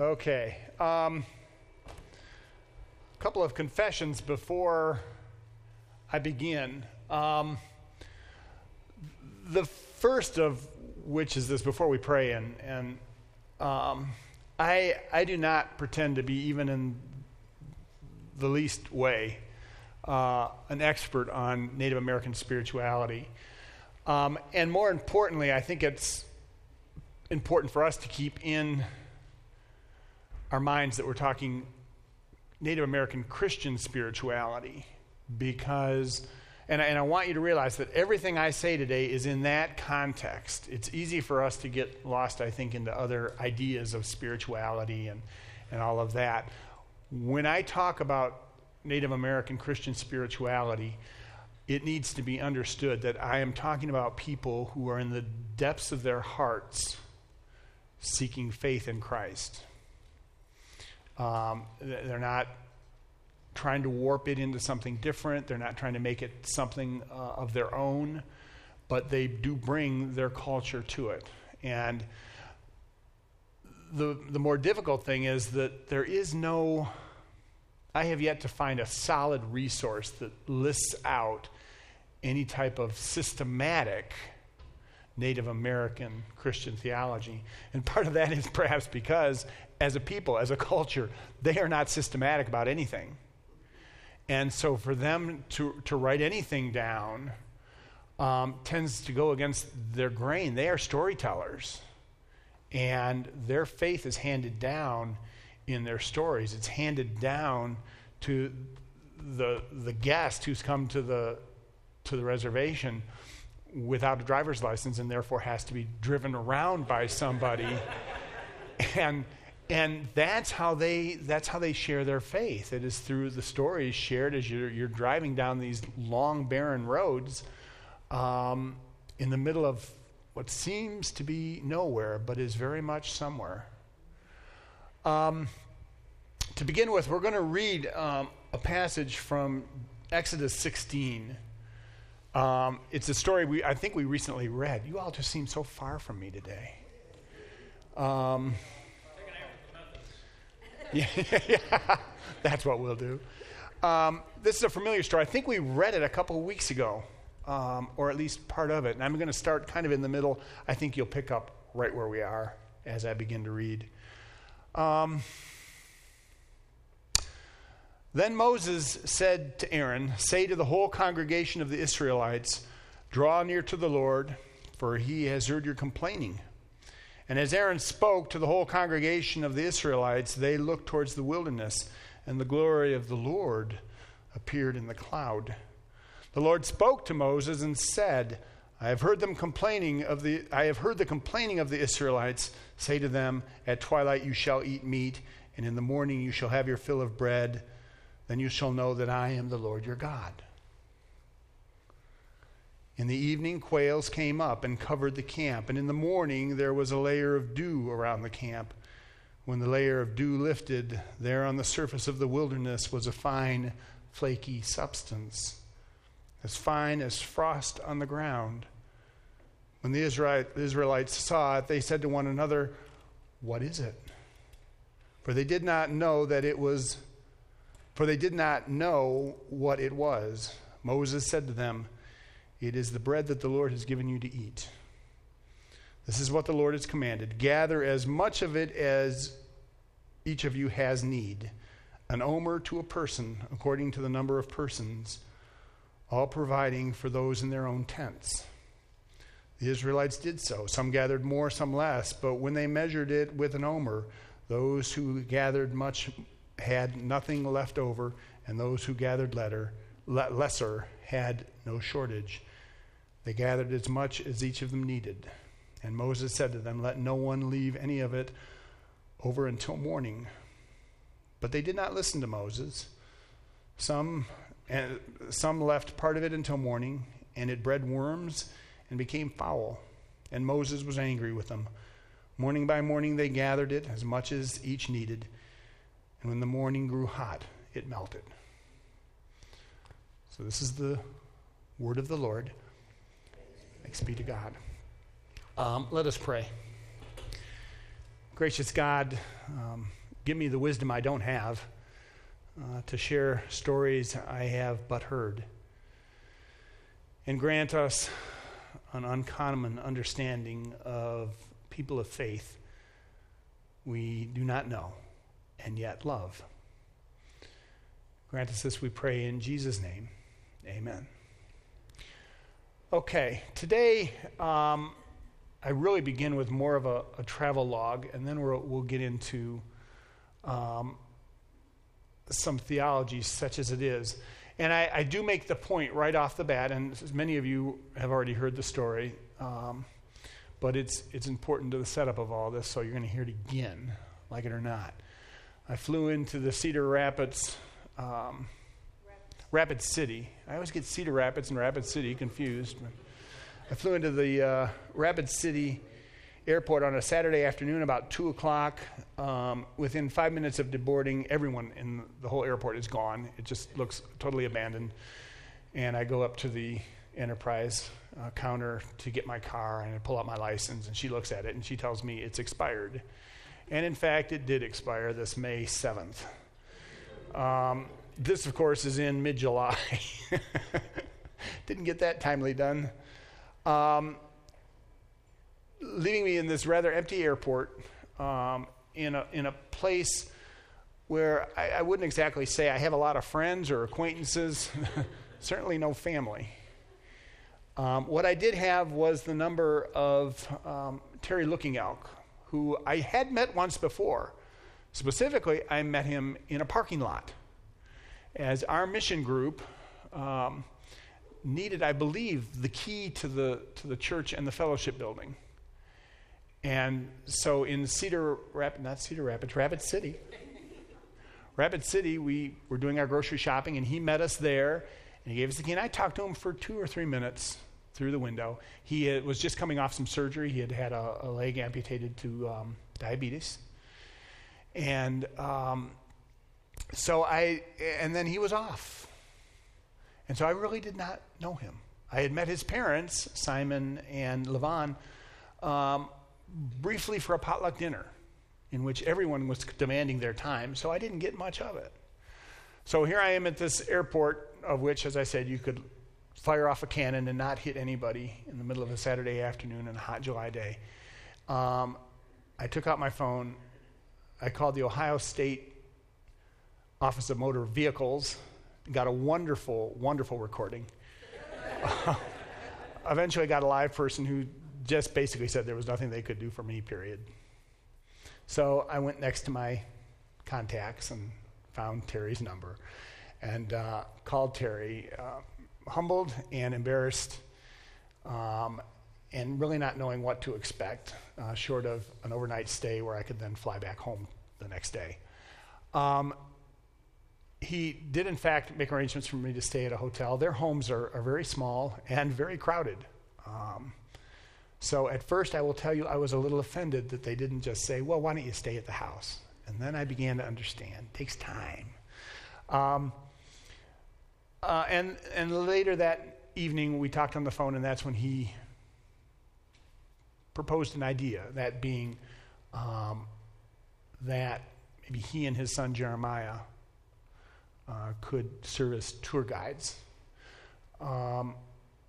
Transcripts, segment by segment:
Okay. Um, a couple of confessions before I begin. Um, the first of which is this before we pray, and, and um, I, I do not pretend to be even in the least way uh, an expert on Native American spirituality. Um, and more importantly, I think it's important for us to keep in our minds that we're talking Native American Christian spirituality because, and I, and I want you to realize that everything I say today is in that context. It's easy for us to get lost, I think, into other ideas of spirituality and, and all of that. When I talk about Native American Christian spirituality, it needs to be understood that I am talking about people who are in the depths of their hearts seeking faith in Christ. Um, they're not trying to warp it into something different. They're not trying to make it something uh, of their own, but they do bring their culture to it. And the, the more difficult thing is that there is no, I have yet to find a solid resource that lists out any type of systematic Native American Christian theology. And part of that is perhaps because, as a people, as a culture, they are not systematic about anything. And so for them to, to write anything down um, tends to go against their grain. They are storytellers. And their faith is handed down in their stories. It's handed down to the, the guest who's come to the, to the reservation without a driver's license and therefore has to be driven around by somebody. and and that's how they that's how they share their faith. It is through the stories shared as you're, you're driving down these long barren roads um, in the middle of what seems to be nowhere, but is very much somewhere. Um, to begin with, we're going to read um, a passage from Exodus 16. Um, it's a story we, I think we recently read. You all just seem so far from me today. Yeah, yeah, that's what we'll do. Um, this is a familiar story. I think we read it a couple of weeks ago, um, or at least part of it. And I'm going to start kind of in the middle. I think you'll pick up right where we are as I begin to read. Um, then Moses said to Aaron, Say to the whole congregation of the Israelites, Draw near to the Lord, for he has heard your complaining. And as Aaron spoke to the whole congregation of the Israelites, they looked towards the wilderness, and the glory of the Lord appeared in the cloud. The Lord spoke to Moses and said, I have heard them complaining of the I have heard the complaining of the Israelites. Say to them, At twilight you shall eat meat, and in the morning you shall have your fill of bread then you shall know that I am the Lord your God. In the evening, quails came up and covered the camp, and in the morning there was a layer of dew around the camp. When the layer of dew lifted, there on the surface of the wilderness was a fine, flaky substance, as fine as frost on the ground. When the Israelites saw it, they said to one another, What is it? For they did not know that it was for they did not know what it was. Moses said to them, It is the bread that the Lord has given you to eat. This is what the Lord has commanded gather as much of it as each of you has need, an omer to a person, according to the number of persons, all providing for those in their own tents. The Israelites did so. Some gathered more, some less, but when they measured it with an omer, those who gathered much had nothing left over, and those who gathered lesser had no shortage. They gathered as much as each of them needed. And Moses said to them, Let no one leave any of it over until morning. But they did not listen to Moses. Some, and some left part of it until morning, and it bred worms and became foul. And Moses was angry with them. Morning by morning they gathered it, as much as each needed. And when the morning grew hot, it melted. So, this is the word of the Lord. Thanks be to God. Um, let us pray. Gracious God, um, give me the wisdom I don't have uh, to share stories I have but heard. And grant us an uncommon understanding of people of faith we do not know and yet love. Grant us this, we pray, in Jesus' name. Amen. Okay, today um, I really begin with more of a, a travel log, and then we'll, we'll get into um, some theology, such as it is. And I, I, do make the point right off the bat, and many of you have already heard the story, um, but it's, it's important to the setup of all this, so you're going to hear it again, like it or not. I flew into the Cedar Rapids, um, Rapid City. I always get Cedar Rapids and Rapid City confused. I flew into the uh, Rapid City airport on a Saturday afternoon about 2 o'clock. Um, within five minutes of deboarding, everyone in the whole airport is gone. It just looks totally abandoned. And I go up to the Enterprise uh, counter to get my car, and I pull out my license, and she looks at it, and she tells me it's expired. And in fact, it did expire this May 7th. Um, this, of course, is in mid July. Didn't get that timely done. Um, leaving me in this rather empty airport um, in, a, in a place where I, I, wouldn't exactly say I have a lot of friends or acquaintances, certainly no family. Um, what I did have was the number of um, Terry Looking Elk, who I had met once before. Specifically, I met him in a parking lot. As our mission group um, needed, I believe, the key to the, to the church and the fellowship building. And so in Cedar Rapids, not Cedar Rapids, Rapid City, Rapid City, we were doing our grocery shopping, and he met us there, and he gave us the key. And I talked to him for two or three minutes through the window. He had, was just coming off some surgery. He had had a, a leg amputated to um, diabetes. And um, so I, and then he was off. And so I really did not know him. I had met his parents, Simon and Levon, um, briefly for a potluck dinner in which everyone was demanding their time, so I didn't get much of it. So here I am at this airport, of which, as I said, you could fire off a cannon and not hit anybody in the middle of a Saturday afternoon in a hot July day. Um, I took out my phone. I called the Ohio State Office of Motor Vehicles, got a wonderful, wonderful recording. Eventually, I got a live person who just basically said there was nothing they could do for me, period. So I went next to my contacts and found Terry's number and uh, called Terry, uh, humbled and embarrassed, um, and really not knowing what to expect, uh, short of an overnight stay where I could then fly back home the next day. Um, he did, in fact, make arrangements for me to stay at a hotel. Their homes are, are very small and very crowded. Um, so at first, I will tell you, I was a little offended that they didn't just say, well, why don't you stay at the house? And then I began to understand. It takes time. Um, uh, and, and later that evening, we talked on the phone, and that's when he proposed an idea, that being um, that maybe he and his son Jeremiah uh, could serve as tour guides. Um,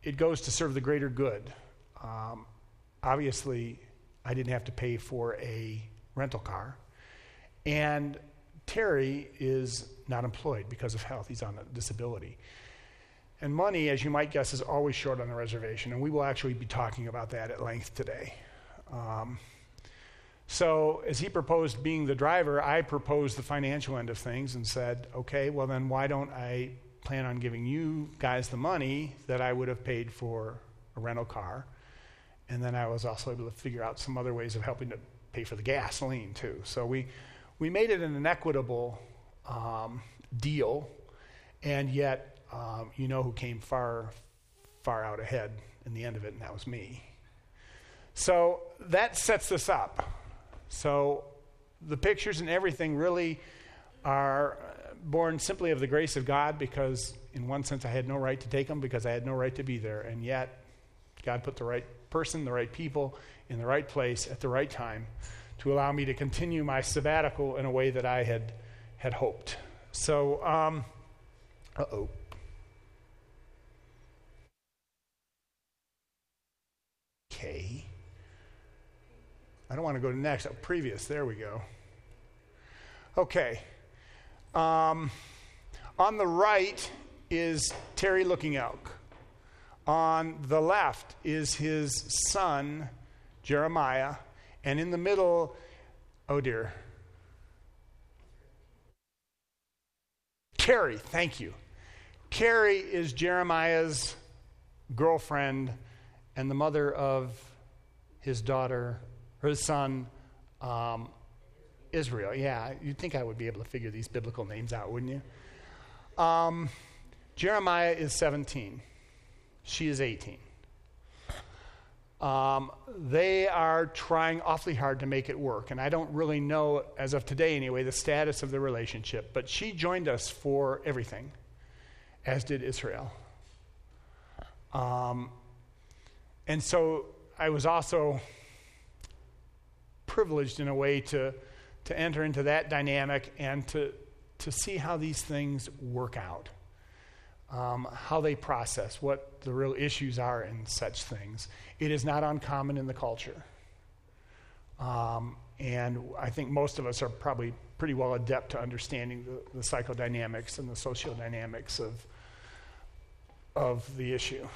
it goes to serve the greater good. Um, obviously, I didn't have to pay for a rental car. And Terry is not employed because of health, he's on a disability. And money, as you might guess, is always short on the reservation, and we will actually be talking about that at length today. Um, so, as he proposed being the driver, I proposed the financial end of things and said, okay, well, then why don't I plan on giving you guys the money that I would have paid for a rental car? And then I was also able to figure out some other ways of helping to pay for the gasoline too. So we, we made it an equitable um, deal, and yet um, you know who came far, far out ahead in the end of it, and that was me. So that sets this up. So the pictures and everything really are born simply of the grace of God because, in one sense, I had no right to take them because I had no right to be there, and yet God put the right person, the right people in the right place at the right time to allow me to continue my sabbatical in a way that I had, had hoped. So, um, uh oh. Okay. I don't want to go to next. Oh, previous. There we go. Okay. Um, on the right is Terry Looking Elk. On the left is his son, Jeremiah. And in the middle, oh dear. Carrie, thank you. Carrie is Jeremiah's girlfriend and the mother of his daughter, her son, um, Israel. Yeah, you'd think I would be able to figure these biblical names out, wouldn't you? Um, Jeremiah is 17. She is 18. Um, they are trying awfully hard to make it work. And I don't really know, as of today anyway, the status of the relationship. But she joined us for everything, as did Israel. Um, and so I was also privileged in a way to, to enter into that dynamic and to, to see how these things work out um, how they process, what the real issues are in such things. It is not uncommon in the culture. Um, and I think most of us are probably pretty well adept to understanding the, the psychodynamics and the sociodynamics of, of the issue.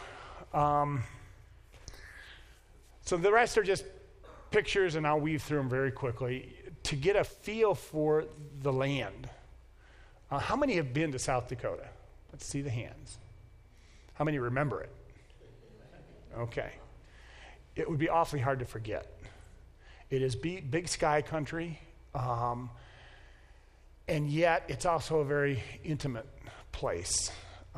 Um, so the rest are just pictures, and I'll weave through them very quickly to get a feel for the land. Uh, how many have been to South Dakota? Let's see the hands. How many remember it? Okay. It would be awfully hard to forget. It is big sky country, um, and yet it's also a very intimate place.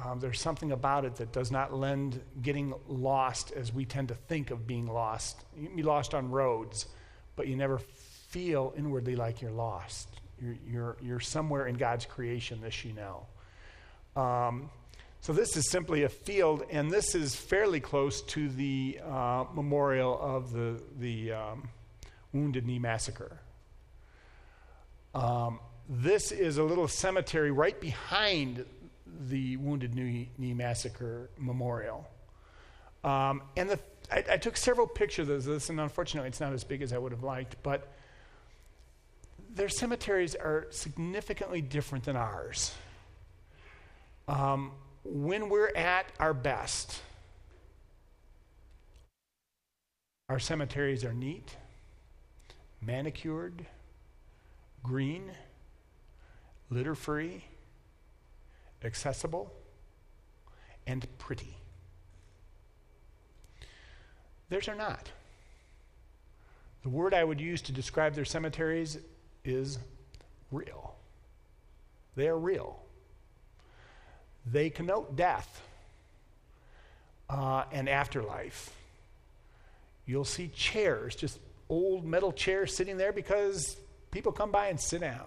Um, there's something about it that does not lend getting lost as we tend to think of being lost. You can be lost on roads, but you never feel inwardly like you're lost. You're, you're, you're somewhere in God's creation, this you know. Um, so this is simply a field, and this is fairly close to the uh, memorial of the, the um, Wounded Knee Massacre. Um, this is a little cemetery right behind the Wounded Knee, Massacre memorial. Um, and the, I, I, took several pictures of this, and unfortunately, it's not as big as I would have liked, but their cemeteries are significantly different than ours. Um, when we're at our best, our cemeteries are neat, manicured, green, litter free, accessible, and pretty. Theirs are not. The word I would use to describe their cemeteries is real. They are real they connote death uh, and afterlife. You'll see chairs, just old metal chairs sitting there because people come by and sit down.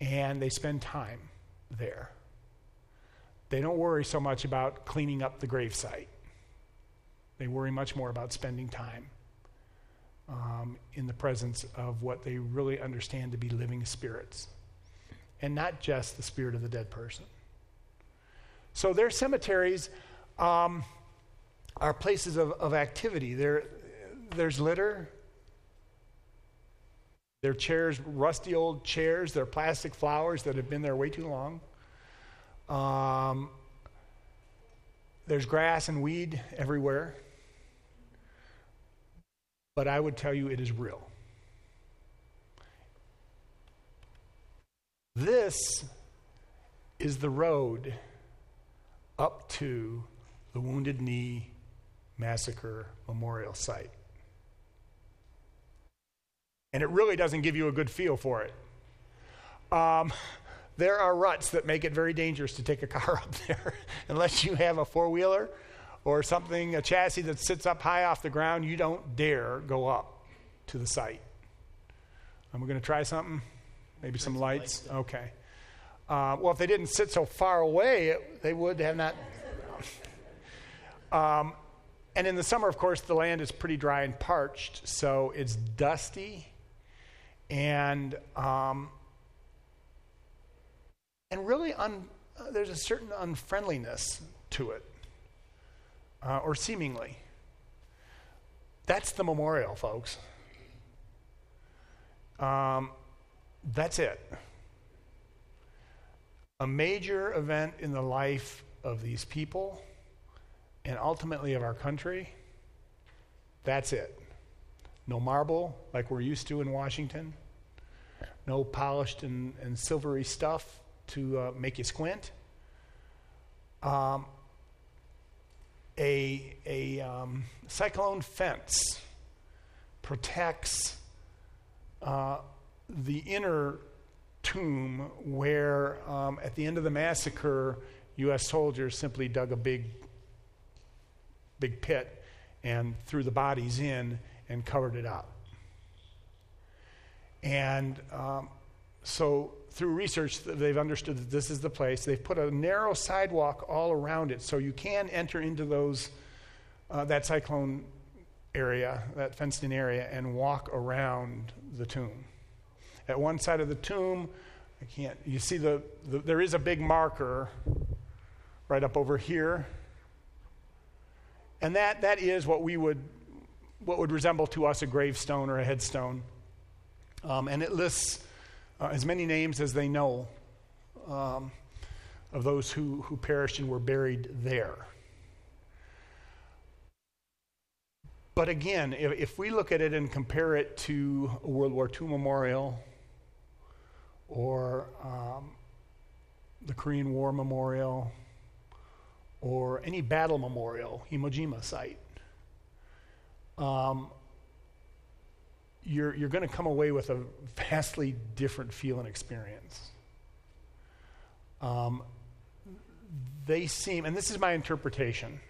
And they spend time there. They don't worry so much about cleaning up the gravesite. They worry much more about spending time um, in the presence of what they really understand to be living spirits and not just the spirit of the dead person. So their cemeteries um, are places of, of activity. There, there's litter. There are chairs, rusty old chairs. There are plastic flowers that have been there way too long. Um, there's grass and weed everywhere. But I would tell you it is real. This is the road up to the Wounded Knee Massacre Memorial Site. And it really doesn't give you a good feel for it. Um, there are ruts that make it very dangerous to take a car up there unless you have a four wheeler or something, a chassis that sits up high off the ground. You don't dare go up to the site. And we're going to try something. Maybe some lights? Okay. Uh, well, if they didn't sit so far away, it, they would have not. Um, and in the summer, of course, the land is pretty dry and parched, so it's dusty and um, and really un, uh, there's a certain unfriendliness to it, uh, or seemingly. That's the memorial, folks. Um, that's it. A major event in the life of these people and ultimately of our country. That's it. No marble like we're used to in Washington. No polished and, and silvery stuff to uh, make you squint. Um, a a um, cyclone fence protects uh, the inner tomb where, um, at the end of the massacre, U.S. soldiers simply dug a big, big pit and threw the bodies in and covered it up. And um, so, through research, they've understood that this is the place. They've put a narrow sidewalk all around it so you can enter into those uh, that cyclone area, that fenced in area, and walk around the tomb. At one side of the tomb, I can't, you see the, the there is a big marker right up over here. And that, that is what we would, what would resemble to us a gravestone or a headstone. Um, and it lists uh, as many names as they know um, of those who, who perished and were buried there. But again, if, if, we look at it and compare it to a World War II memorial or um, the Korean War memorial or any battle memorial, Iwo Jima site, um, you're, you're going to come away with a vastly different feel and experience. Um, they seem, and this is my interpretation,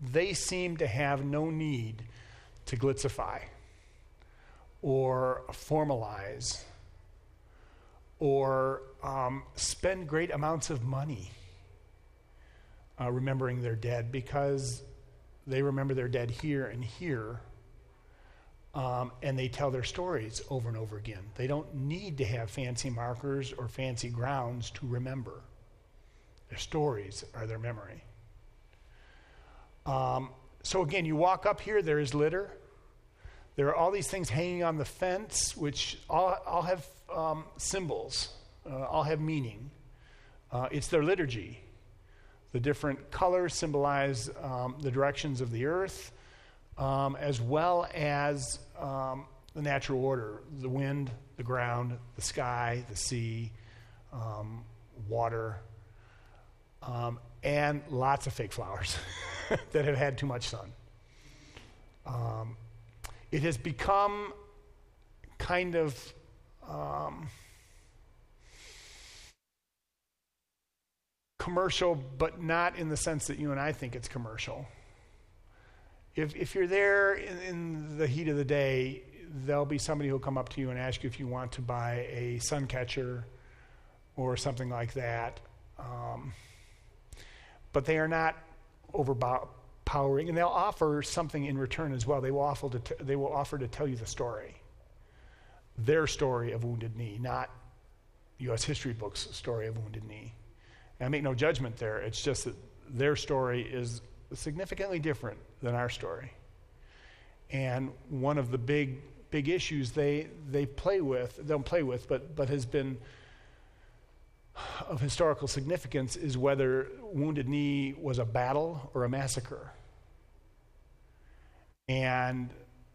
they seem to have no need to glitzify or formalize or um, spend great amounts of money uh, remembering their dead because they remember their dead here and here um, and they tell their stories over and over again. They don't need to have fancy markers or fancy grounds to remember. Their stories are their memory. Um, so again, you walk up here, there is litter. There are all these things hanging on the fence, which all, all have um, symbols, uh, all have meaning. Uh, it's their liturgy. The different colors symbolize um, the directions of the earth, um, as well as um, the natural order the wind, the ground, the sky, the sea, um, water, um, and lots of fake flowers that have had too much sun. Um, it has become kind of um, commercial, but not in the sense that you and I think it's commercial. If, if you're there in, in the heat of the day, there'll be somebody who'll come up to you and ask you if you want to buy a sun catcher or something like that. Um, but they are not overpowering, and they'll offer something in return as well. They will offer to, t- they will offer to tell you the story, their story of Wounded Knee, not U.S. history books' story of Wounded Knee. And I make no judgment there. It's just that their story is significantly different than our story. And one of the big, big issues they, they play with, don't play with, but, but has been of historical significance is whether Wounded Knee was a battle or a massacre. And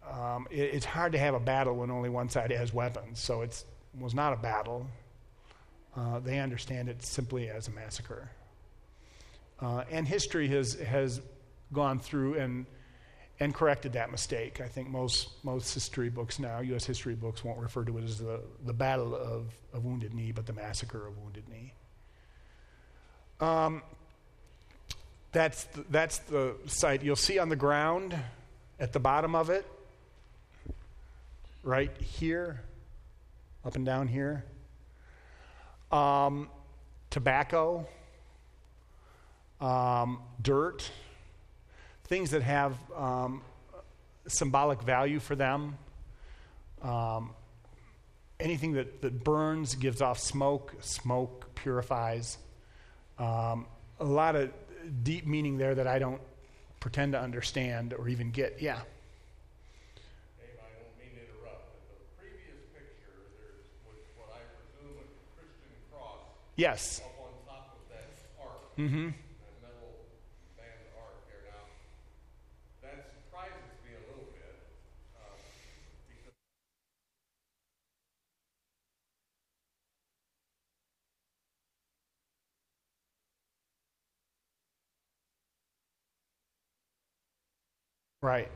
um, it, it's hard to have a battle when only one side has weapons, so it was not a battle. Uh, they understand it simply as a massacre. Uh, and history has, has gone through and, and corrected that mistake. I think most, most history books now, U.S. history books, won't refer to it as the, the Battle of, of Wounded Knee, but the Massacre of Wounded Knee. Um, that's, the, that's the site. You'll see on the ground at the bottom of it, right here, up and down here, um, tobacco, um, dirt, things that have um, symbolic value for them. Um, anything that, that burns gives off smoke, smoke purifies. Um, a lot of deep meaning there that I don't pretend to understand or even get. Yeah. Dave, I don't mean to interrupt, but the previous picture, there's what, what I presume is a Christian cross Yes. up on top of that arc, Mm-hmm. that metal band arc there. Now, that surprises me a little bit uh, because Right.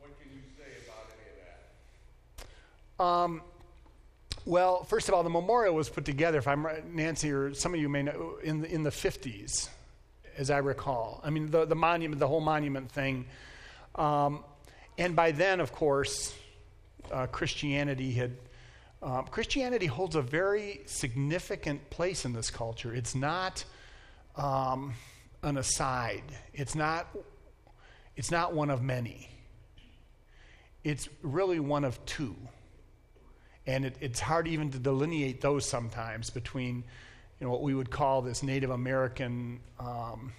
what can you say about any of that? Um, well, first of all, the memorial was put together, if I'm right, Nancy or some of you may know, in the, in the 50s, as I recall. I mean, the, the monument, the whole monument thing. Um, and by then, of course, uh, Christianity had. Um, Christianity holds a very significant place in this culture. It's not um, an aside. It's not. It's not one of many. It's really one of two. And it, it's hard even to delineate those sometimes between you know, what we would call this Native American um,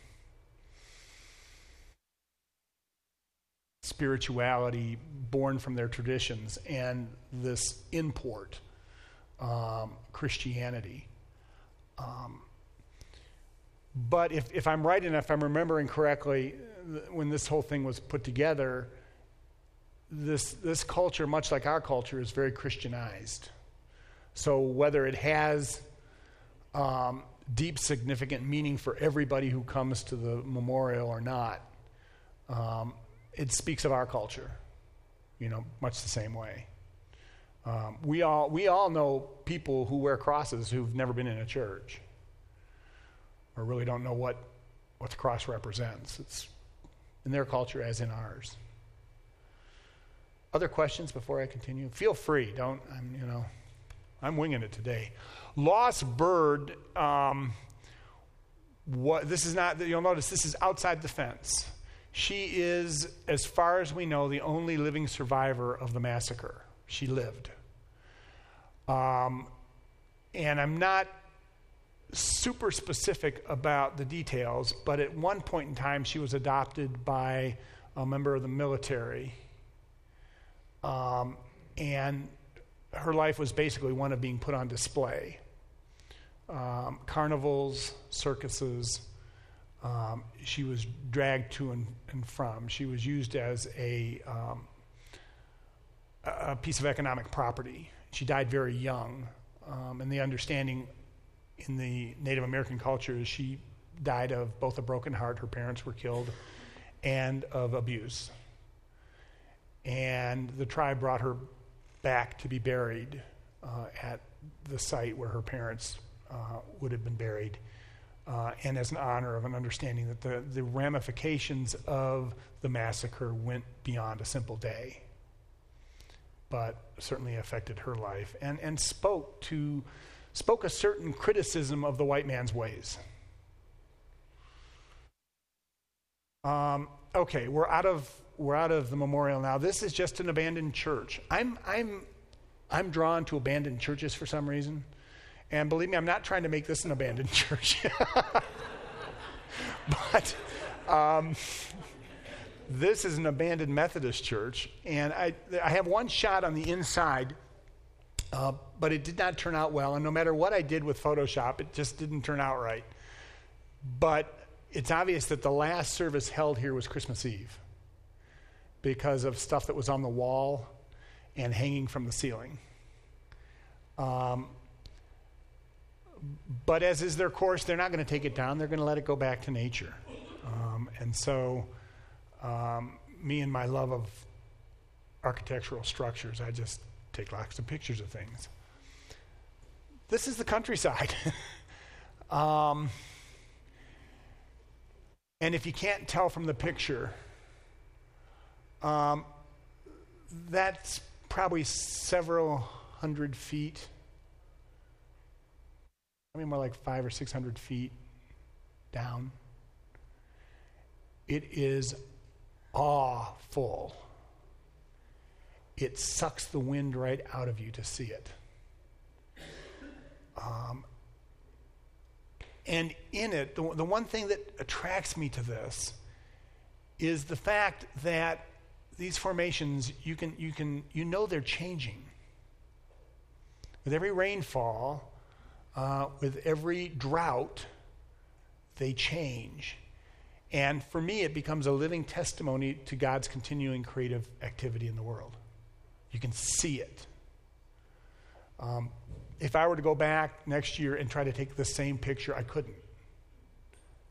spirituality born from their traditions and this import um, Christianity. Um, but if, if I'm right and if I'm remembering correctly, when this whole thing was put together, this, this culture, much like our culture, is very Christianized. So whether it has um, deep, significant meaning for everybody who comes to the memorial or not, um, it speaks of our culture, you know, much the same way. Um, we, all, we all know people who wear crosses who've never been in a church or really don't know what, what the cross represents. It's in their culture as in ours. Other questions before I continue? Feel free. Don't, I'm, you know, I'm winging it today. Lost bird, um, what, this is not, you'll notice this is outside the fence. She is, as far as we know, the only living survivor of the massacre. She lived. Um, and I'm not super specific about the details, but at one point in time, she was adopted by a member of the military. Um, and her life was basically one of being put on display. Um, carnivals, circuses, um, she was dragged to and, and, from. She was used as a, um, a piece of economic property. She died very young. Um, and the understanding in the Native American culture is she died of both a broken heart, her parents were killed, and of abuse. And the tribe brought her back to be buried uh, at the site where her parents uh, would have been buried. Uh, and as an honor of an understanding that the, the ramifications of the massacre went beyond a simple day, but certainly affected her life and, and spoke to spoke a certain criticism of the white man's ways. Um, okay, we're out of we're out of the memorial now. This is just an abandoned church. I'm I'm I'm drawn to abandoned churches for some reason. And believe me, I'm not trying to make this an abandoned church. but um, this is an abandoned Methodist church. And I, I have one shot on the inside, uh, but it did not turn out well. And no matter what I did with Photoshop, it just didn't turn out right. But it's obvious that the last service held here was Christmas Eve because of stuff that was on the wall and hanging from the ceiling. Um, but as is their course, they're not going to take it down. They're going to let it go back to nature. Um, and so, um, me and my love of architectural structures, I just take lots of pictures of things. This is the countryside. um, and if you can't tell from the picture, um, that's probably several hundred feet I mean, more like five or six hundred feet down. It is awful. It sucks the wind right out of you to see it. Um, and in it, the, the one thing that attracts me to this is the fact that these formations, you can, you can, you know they're changing. With every rainfall, uh, with every drought, they change. And for me, it becomes a living testimony to God's continuing creative activity in the world. You can see it. Um, if I were to go back next year and try to take the same picture, I couldn't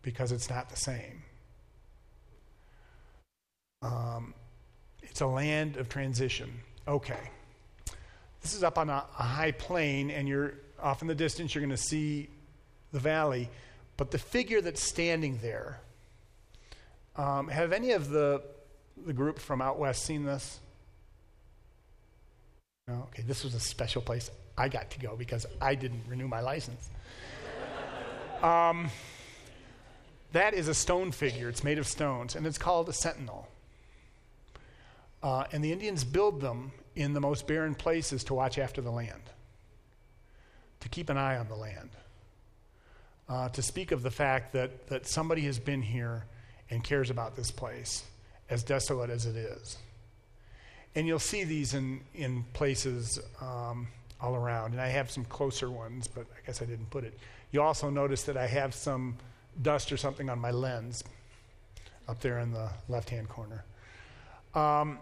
because it's not the same. Um, it's a land of transition. Okay. This is up on a, a high plain, and you're off in the distance, you're going to see the valley. But the figure that's standing there, um, have any of the, the group from out west seen this? No? Okay, this was a special place. I got to go because I didn't renew my license. um, that is a stone figure. It's made of stones, and it's called a sentinel. Uh, and the Indians build them in the most barren places to watch after the land, to keep an eye on the land, uh, to speak of the fact that, that somebody has been here and cares about this place, as desolate as it is. And you'll see these in, in places um, all around. And I have some closer ones, but I guess I didn't put it. You also notice that I have some dust or something on my lens up there in the left hand corner. Um,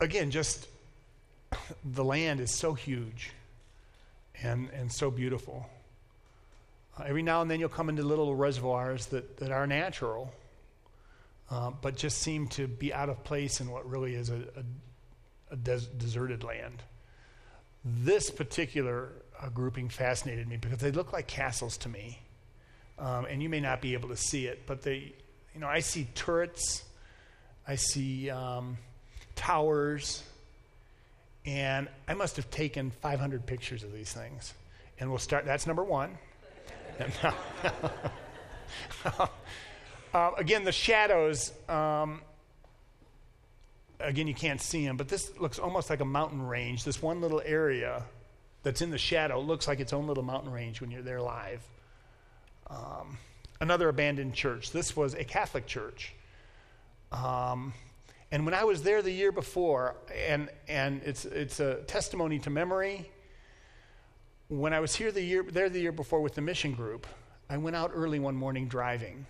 again, just the land is so huge and, and so beautiful. Uh, every now and then you'll come into little reservoirs that, that are natural, uh, but just seem to be out of place in what really is a, a, a des- deserted land. This particular uh, grouping fascinated me because they look like castles to me. Um, and you may not be able to see it, but they, you know, I see turrets, I see um, towers, and I must have taken 500 pictures of these things. And we'll start, that's number one. uh, again, the shadows, um, again, you can't see them, but this looks almost like a mountain range. This one little area that's in the shadow looks like its own little mountain range when you're there live. Um, another abandoned church. This was a Catholic church. Um, and when I was there the year before, and, and it's, it's a testimony to memory, when I was here the year, there the year before with the mission group, I went out early one morning driving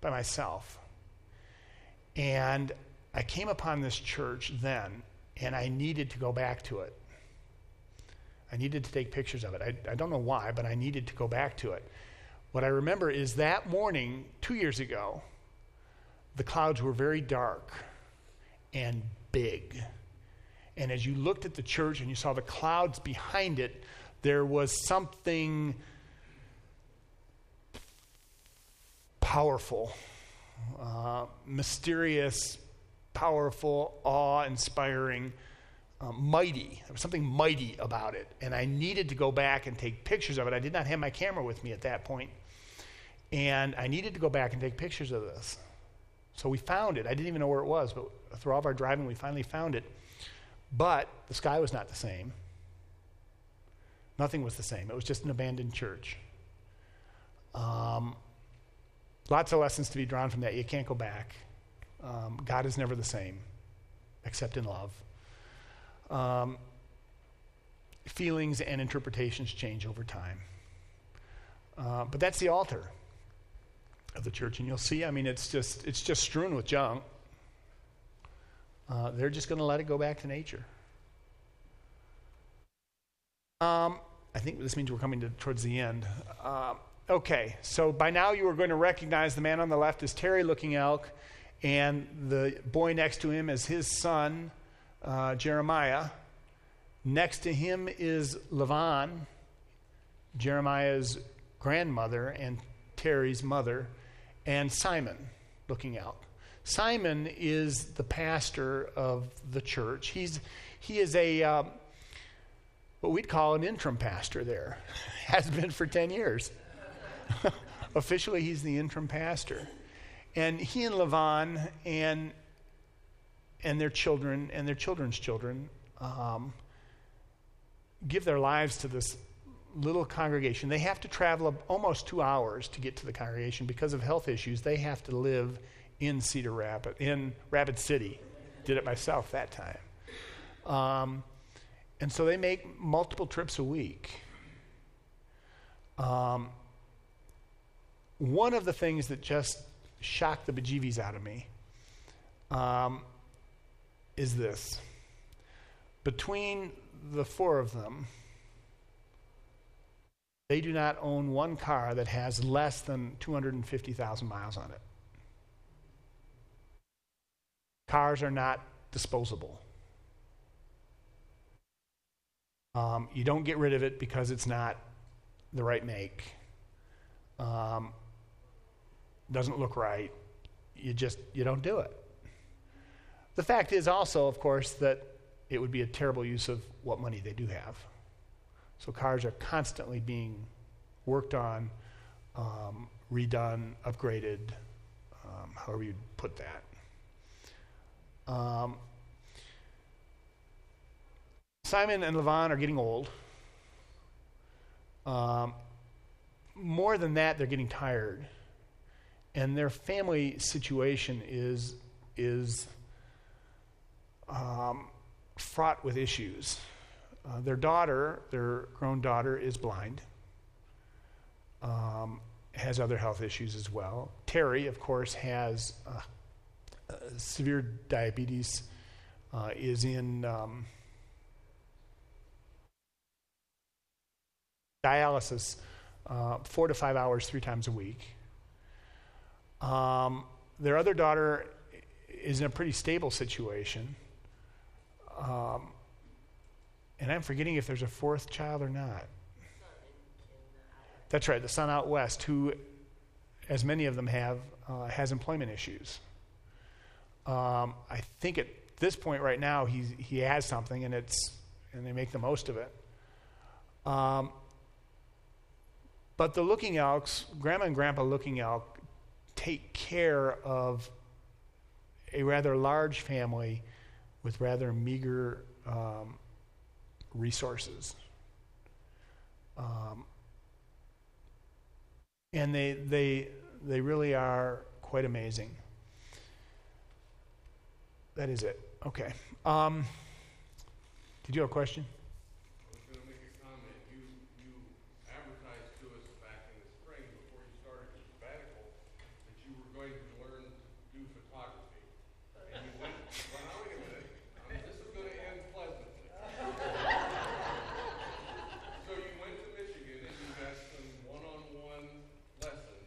by myself. And I came upon this church then, and I needed to go back to it. I needed to take pictures of it. I, I don't know why, but I needed to go back to it. What I remember is that morning, two years ago, the clouds were very dark and big. And as you looked at the church and you saw the clouds behind it, there was something powerful, uh, mysterious, powerful, awe inspiring, uh, mighty. There was something mighty about it. And I needed to go back and take pictures of it. I did not have my camera with me at that point. And I needed to go back and take pictures of this. So we found it. I didn't even know where it was, but through all of our driving, we finally found it. But the sky was not the same. Nothing was the same. It was just an abandoned church. Um, lots of lessons to be drawn from that. You can't go back. Um, God is never the same, except in love. Um, feelings and interpretations change over time. Uh, but that's the altar of the church, and you'll see. I mean, it's just it's just strewn with junk. Uh, they're just going to let it go back to nature. Um, I think this means we're coming to, towards the end. Uh, okay, so by now you are going to recognize the man on the left is Terry Looking Elk, and the boy next to him is his son, uh, Jeremiah. Next to him is Levon, Jeremiah's grandmother and Terry's mother and Simon looking out. Simon is the pastor of the church. He's, he is a, uh, what we'd call an interim pastor there, has been for 10 years. Officially, he's the interim pastor. and he and Levon and and their children and their children's children um, give their lives to this little congregation. They have to travel almost two hours to get to the congregation because of health issues. They have to live in Cedar Rapids, in Rapid City. Did it myself that time. Um, and so they make multiple trips a week. Um, one of the things that just shocked the bejeebies out of me um, is this. Between the four of them, they do not own one car that has less than 250,000 miles on it. Cars are not disposable. Um, you don't get rid of it because it's not the right make. Um, doesn't look right. You just you don't do it. The fact is also, of course, that it would be a terrible use of what money they do have. So cars are constantly being worked on, um, redone, upgraded, um, however you put that. Um, Simon and Levon are getting old. Um, more than that, they're getting tired. And their family situation is, is um, fraught with issues. Uh, their daughter, their grown daughter, is blind, um, has other health issues as well. Terry, of course, has uh, uh, severe diabetes, uh, is in um, dialysis uh, four to five hours, three times a week. Um, their other daughter is in a pretty stable situation. Um, and I'm forgetting if there's a fourth child or not. That's right, the son out west, who, as many of them have, uh, has employment issues. Um, I think at this point right now he's, he has something, and it's and they make the most of it. Um, but the Looking Elks, Grandma and Grandpa Looking Elk, take care of a rather large family with rather meager um, resources. Um, and they, they, they really are quite amazing. That is it. Okay. Um, did you have a question?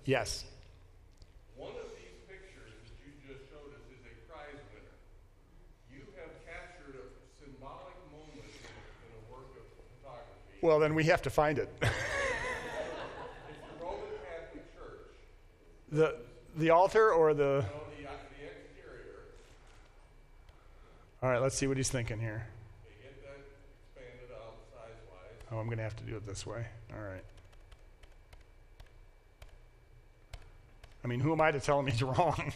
Yes. One of these pictures that you just showed us is a prize winner. You have captured a symbolic moment in, a work of photography. Well, then we have to find it. it's the Roman Catholic Church. The, the altar or the. No, the, uh, the exterior. All right, let's see what he's thinking here. Okay, get that expanded out. Oh, I'm going to have to do it this way. All right. I mean, who am I to tell him he's wrong?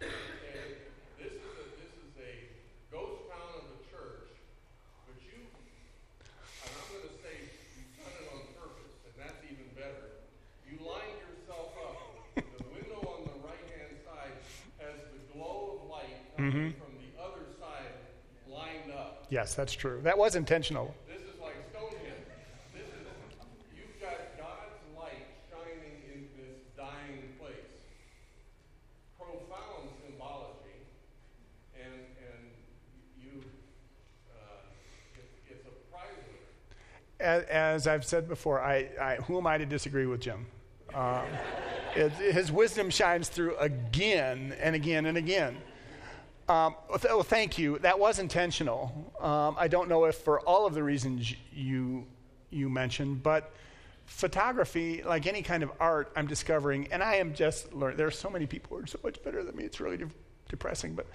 this, is a, this is a ghost town of the church, but you, and I'm going to say you've done it on purpose, and that's even better. You lined yourself up. The window on the right hand side has the glow of light coming from the other side lined up. yes, that's true. That was intentional. This is like Stonehenge. This is, you've got God's light shining in this dying place. Profound symbology. And, and you, uh, it, it's a prize winner. As, I've said before, I, I, who am I to disagree with Jim? Um, it, his wisdom shines through again and again and again. Um, well, thank you. That was intentional. Um, I don't know if for all of the reasons you you mentioned, but photography, like any kind of art, I'm discovering, and I am just learning. There are so many people who are so much better than me. It's really de- depressing, but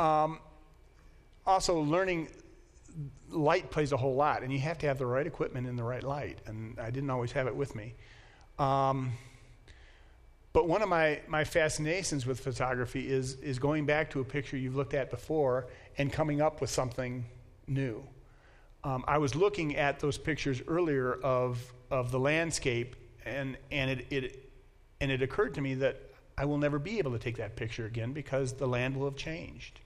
um, also learning light plays a whole lot, and you have to have the right equipment and the right light. And I didn't always have it with me. Um, but one of my, my fascinations with photography is, is going back to a picture you've looked at before and coming up with something new. Um, I was looking at those pictures earlier of, of the landscape, and, and, it, it, and it occurred to me that I will never be able to take that picture again because the land will have changed.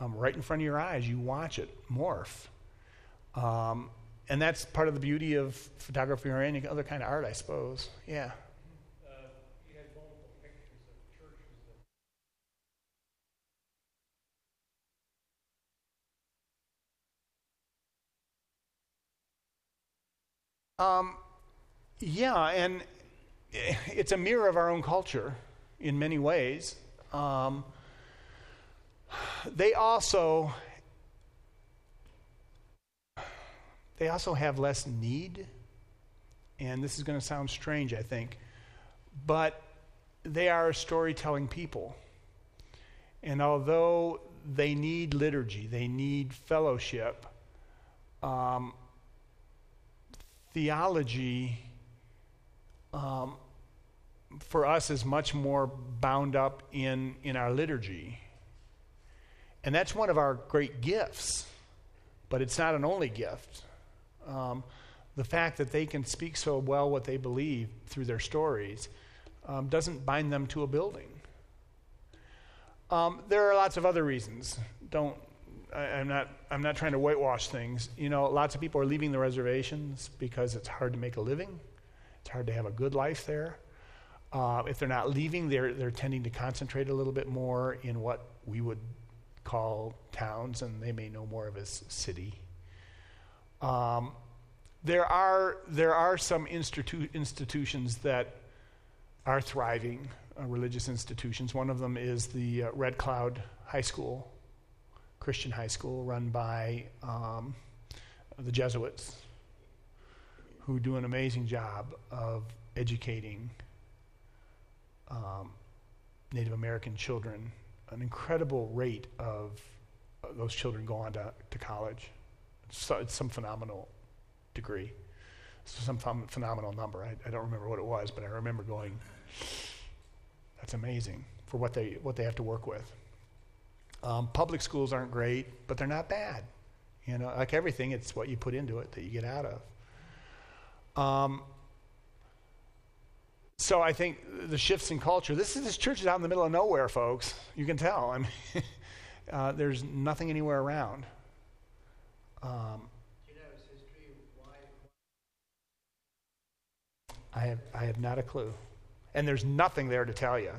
Um, right in front of your eyes, you watch it morph. Um, and that's part of the beauty of photography or any other kind of art, I suppose. Yeah. Um, yeah, and it's a mirror of our own culture in many ways. Um, they also they also have less need, and this is going to sound strange, I think, but they are a storytelling people. And although they need liturgy, they need fellowship, um, theology um, for us is much more bound up in, in our liturgy. And that's one of our great gifts, but it's not an only gift. Um, the fact that they can speak so well what they believe through their stories um, doesn't bind them to a building. Um, there are lots of other reasons. Don't I, am not I'm not trying to whitewash things. You know, lots of people are leaving the reservations because it's hard to make a living. It's hard to have a good life there. Uh, if they're not leaving, they're they're tending to concentrate a little bit more in what we would call towns, and they may know more of as city. Um, there are there are some institu- institutions that are thriving, uh, religious institutions. One of them is the uh, Red Cloud High School Christian high school run by um, the Jesuits, who do an amazing job of educating um, Native American children. An incredible rate of uh, those children go on to, to college. It's some phenomenal degree. It's some ph- phenomenal number. I, I don't remember what it was, but I remember going, that's amazing for what they, what they have to work with. Um, public schools aren't great, but they're not bad. You know, like everything, it's what you put into it that you get out of. Um, so I think the shifts in culture. This is this church is out in the middle of nowhere, folks. You can tell. I mean, uh, there's nothing anywhere around. Um, I have I have not a clue, and there's nothing there to tell you.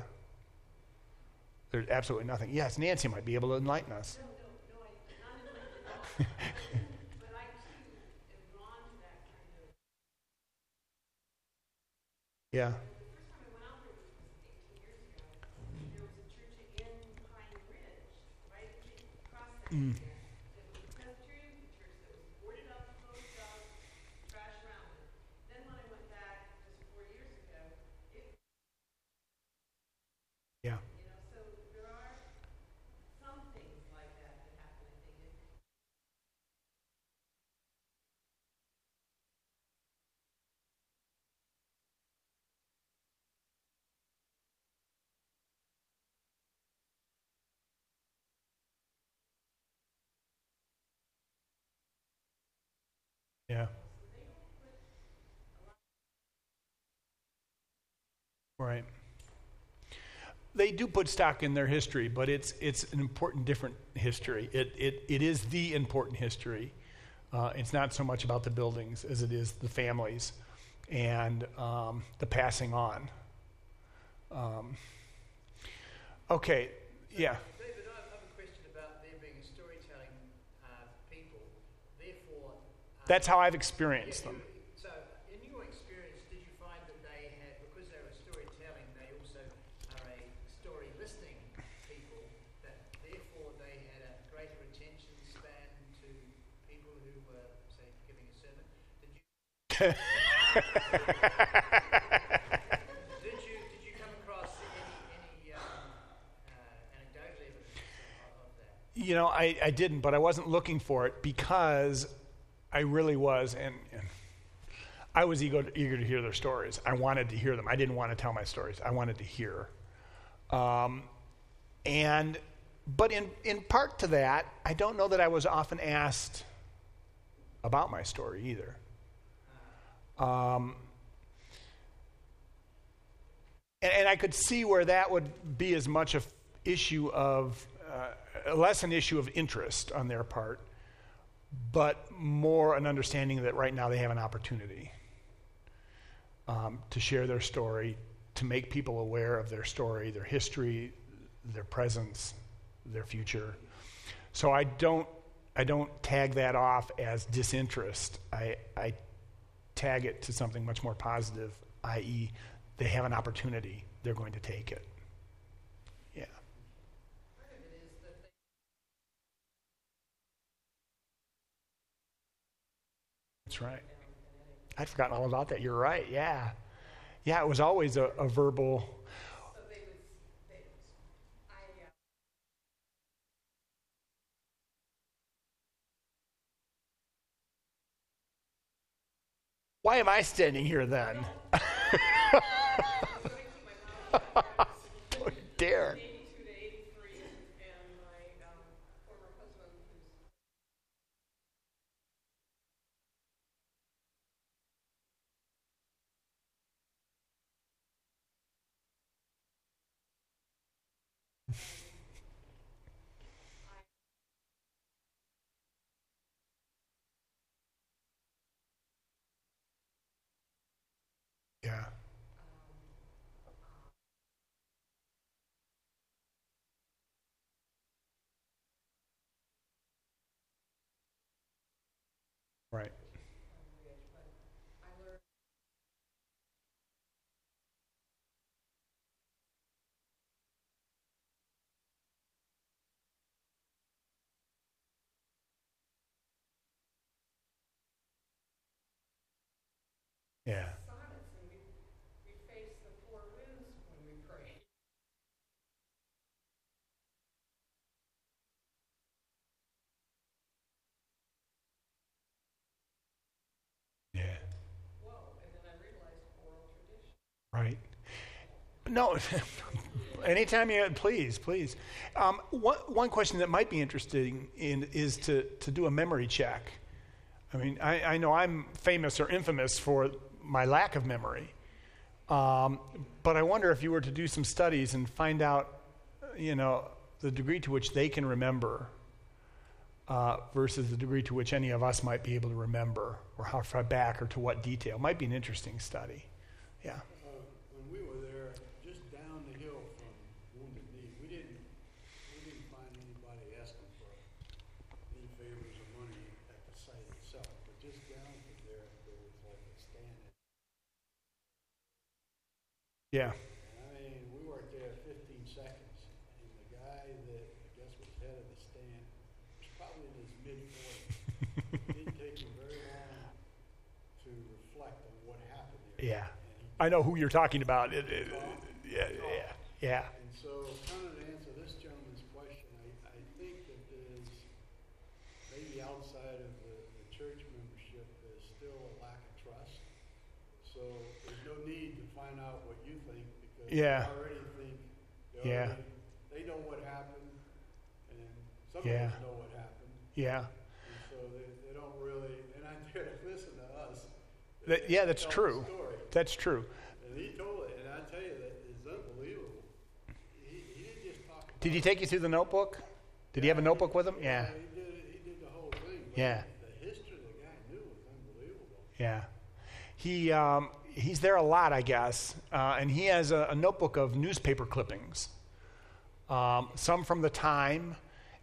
There's absolutely nothing. Yes, Nancy might be able to enlighten us. yeah. Mm. Yeah. Right. They do put stock in their history, but it's it's an important, different history. It it it is the important history. Uh, it's not so much about the buildings as it is the families and um, the passing on. Um, okay. Yeah. That's how I've experienced them. So, in your experience, did you find that they had, because they were storytelling, they also are a story listening people, that therefore they had a greater attention span to people who were, say, giving a sermon? Did you. did you did you come across any, any um, uh, anecdotal evidence of, of that? You know, I, I didn't, but I wasn't looking for it because I really was, and, and I was eager, eager to hear their stories. I wanted to hear them. I didn't want to tell my stories. I wanted to hear. Um, and, but in, in part to that, I don't know that I was often asked about my story either. Um, and, and, I could see where that would be as much an issue of, uh, less an issue of interest on their part, but more an understanding that right now they have an opportunity um, to share their story, to make people aware of their story, their history, their presence, their future. So I don't, I don't tag that off as disinterest. I, I tag it to something much more positive, i.e., they have an opportunity, they're going to take it. That's right. I'd forgotten all about that. You're right. Yeah. Yeah, it was always a, a verbal. Why am I standing here then? Don't dare. Yeah. Right. Yeah. Yeah. Right. No, anytime you, please, please. Um, one, one question that might be interesting in, is to, to do a memory check. I mean, I, I know I'm famous or infamous for my lack of memory. Um, but I wonder if you were to do some studies and find out, you know, the degree to which they can remember uh, versus the degree to which any of us might be able to remember, or how far back, or to what detail. Might be an interesting study. Yeah. Uh, when we were there, just down the hill from Wounded Knee, we didn't we didn't find anybody asking for any favors or money at the site itself, but just down from there, there was like a stand. Yeah. I mean, we worked there 15 seconds, and the guy that I guess was head of the stand was probably in his mid 40s. it didn't take him very long to reflect on what happened there. Yeah. I know who you're talking about. It, it, yeah, yeah, yeah. And so, kind of to answer this gentleman's question, I, I think that there's, maybe outside of the, the church membership, there's still a lack of trust. So there's no need to find out what you think because Yeah. they already think, they Yeah. already, they know what happened, and some Yeah. of us know what happened. Yeah. And so they, they don't really, they're not there to listen to us. That, yeah, that's true. That's true. And he told it, and I tell you, that is unbelievable. He, he didn't just talk Did he take you through the notebook? Did he have a notebook with him? Yeah. He did, he did the whole thing. Yeah. The history the guy knew was unbelievable. Yeah. He, um, he's there a lot, I guess. Uh, and he has a, a notebook of newspaper clippings, um, some from the time,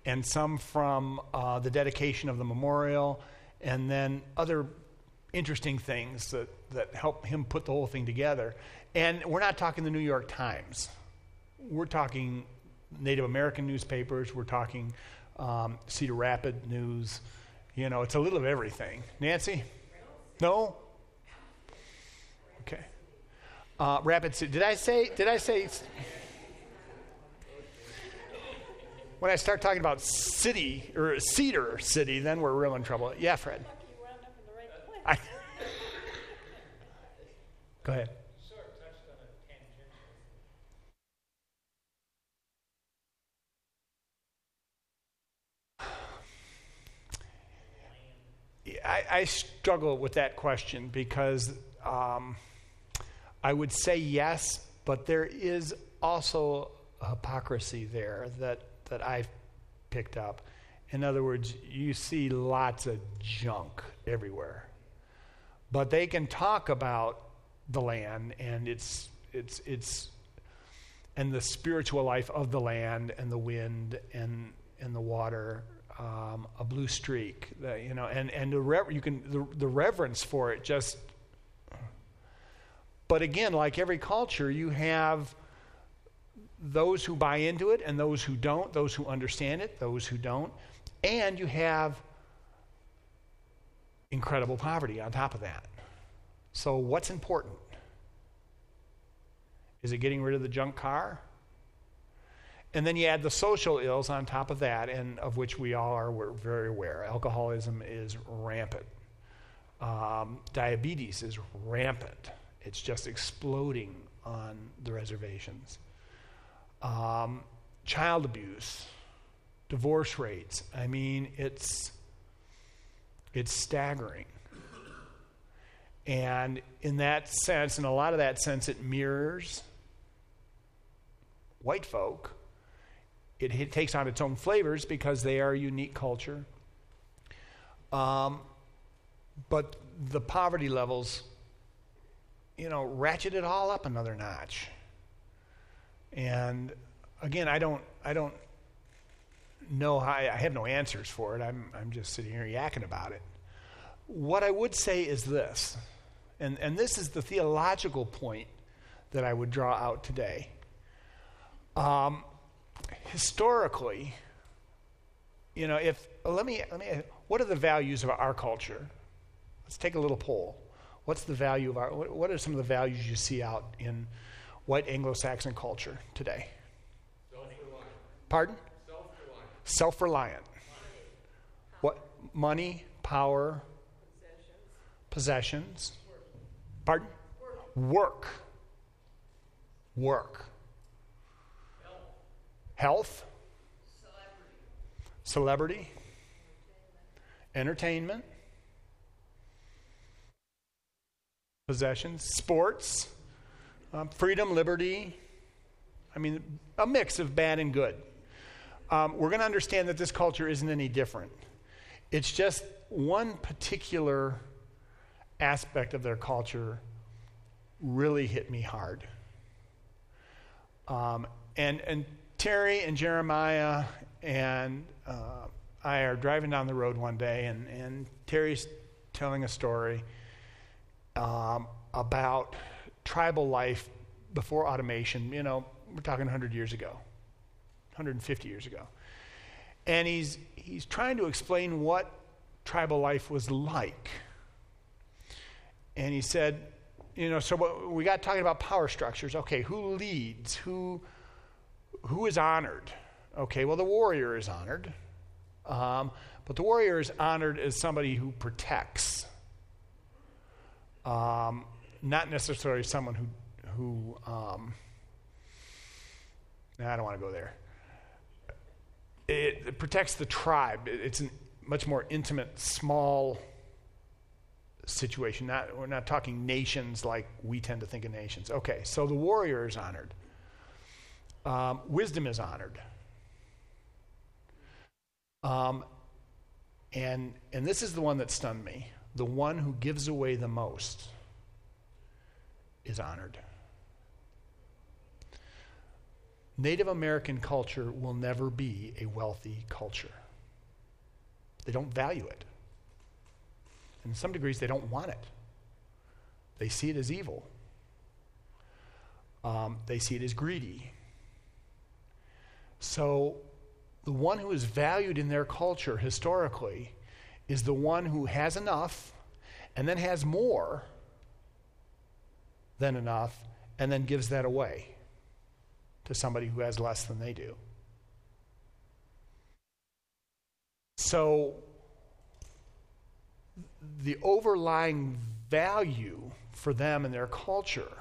and some from uh, the dedication of the memorial, and then other interesting things that, that help him put the whole thing together. And we're not talking the New York Times. We're talking Native American newspapers. We're talking um, Cedar Rapid News. You know, it's a little of everything. Nancy? No? Okay. Uh, Rapid City. Did I say? Did I say? When I start talking about city or Cedar City, then we're real in trouble. Yeah, Fred. You wound up in the right place. Go ahead. You sort of touched on it tangentially. I, I struggle with that question because um, I would say yes, but there is also hypocrisy there that, that I've picked up. In other words, you see lots of junk everywhere. But they can talk about the land and its, its, its, and the spiritual life of the land and the wind and, and the water um, a blue streak, the, you know, and and the rever- you can the, the reverence for it just. But again, like every culture, you have those who buy into it and those who don't, those who understand it, those who don't, and you have incredible poverty on top of that. So, what's important? Is it getting rid of the junk car? And then you add the social ills on top of that, and of which we all are very aware. Alcoholism is rampant. Um, diabetes is rampant. It's just exploding on the reservations. Um, child abuse, divorce rates. I mean, it's it's staggering. And in that sense, in a lot of that sense, it mirrors white folk it, it takes on its own flavors because they are a unique culture. Um, but the poverty levels, you know, ratchet it all up another notch. And again, I don't, I don't know how, I have no answers for it. I'm, I'm just sitting here yakking about it. What I would say is this, and, and this is the theological point that I would draw out today. Um, historically, you know, if let me let me what are the values of our culture? Let's take a little poll. What's the value of our what are some of the values you see out in white Anglo-Saxon culture today? Self-reliant. Pardon? Self-reliant. Self-reliant. What money, power, possessions. Pardon? Work. Work. Health, celebrity, entertainment, possessions, sports, um, freedom, liberty. I mean, a mix of bad and good. Um, we're going to understand that this culture isn't any different. It's just one particular aspect of their culture really hit me hard. Um, and, and Terry and Jeremiah and uh, I are driving down the road one day, and, and Terry's telling a story um, about tribal life before automation. You know, we're talking 100 years ago, 150 years ago. And he's, he's trying to explain what tribal life was like. And he said, you know, so we got talking about power structures. Okay, who leads? Who who is honored? Okay, well, the warrior is honored. Um, but the warrior is honored as somebody who protects, um, not necessarily someone who, who um, I don't want to go there. It, it protects the tribe. It, it's a much more intimate, small situation. Not, we're not talking nations like we tend to think of nations. Okay, so the warrior is honored um, wisdom is honored. Um, and, and this is the one that stunned me. The one who gives away the most is honored. Native American culture will never be a wealthy culture. They don't value it. And in some degrees, they don't want it. They see it as evil, um, they see it as greedy. So, the one who is valued in their culture historically is the one who has enough and then has more than enough and then gives that away to somebody who has less than they do. So, the overlying value for them and their culture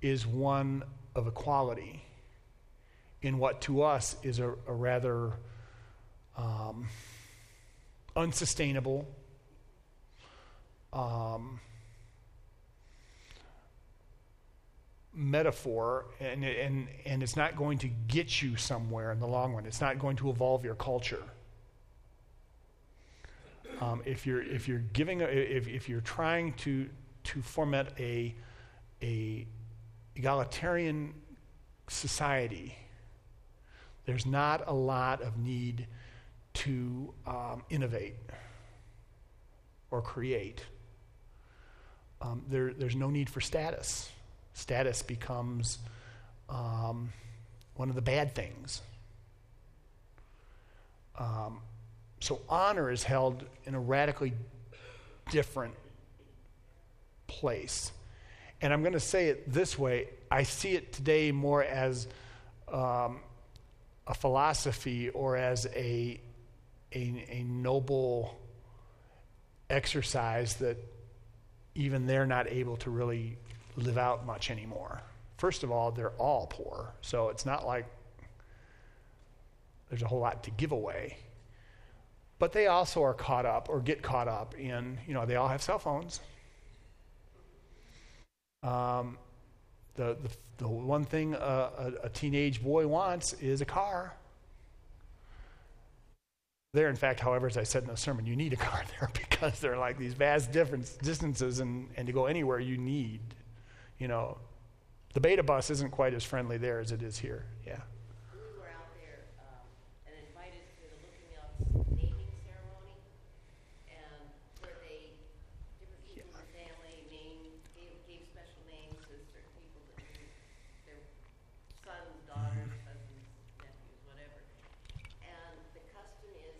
is one of equality in what to us is a, a rather um, unsustainable, um, metaphor, and, and, and it's not going to get you somewhere in the long run. It's not going to evolve your culture. Um, if you're if you're giving a, if if you're trying to to foment a a egalitarian society, there's not a lot of need to um, innovate or create. Um, there, there's no need for status. Status becomes um, one of the bad things. Um, so honor is held in a radically different place. And I'm going to say it this way I see it today more as um, a philosophy or as a, a, a noble exercise that even they're not able to really live out much anymore. First of all, they're all poor, so it's not like there's a whole lot to give away. But they also are caught up or get caught up in, you know, they all have cell phones. Um, the, the, the one thing a, a, a teenage boy wants is a car. There, in fact, however, as I said in the sermon, you need a car there because there are like these vast different distances, and, and to go anywhere you need, you know, the beta bus isn't quite as friendly there as it is here. Yeah. We were out there um, and invited to the Looking Elk's naming ceremony, and where they, different people in the family named, gave, gave special names to certain people that knew their sons, daughters, cousins, nephews, whatever. And the custom is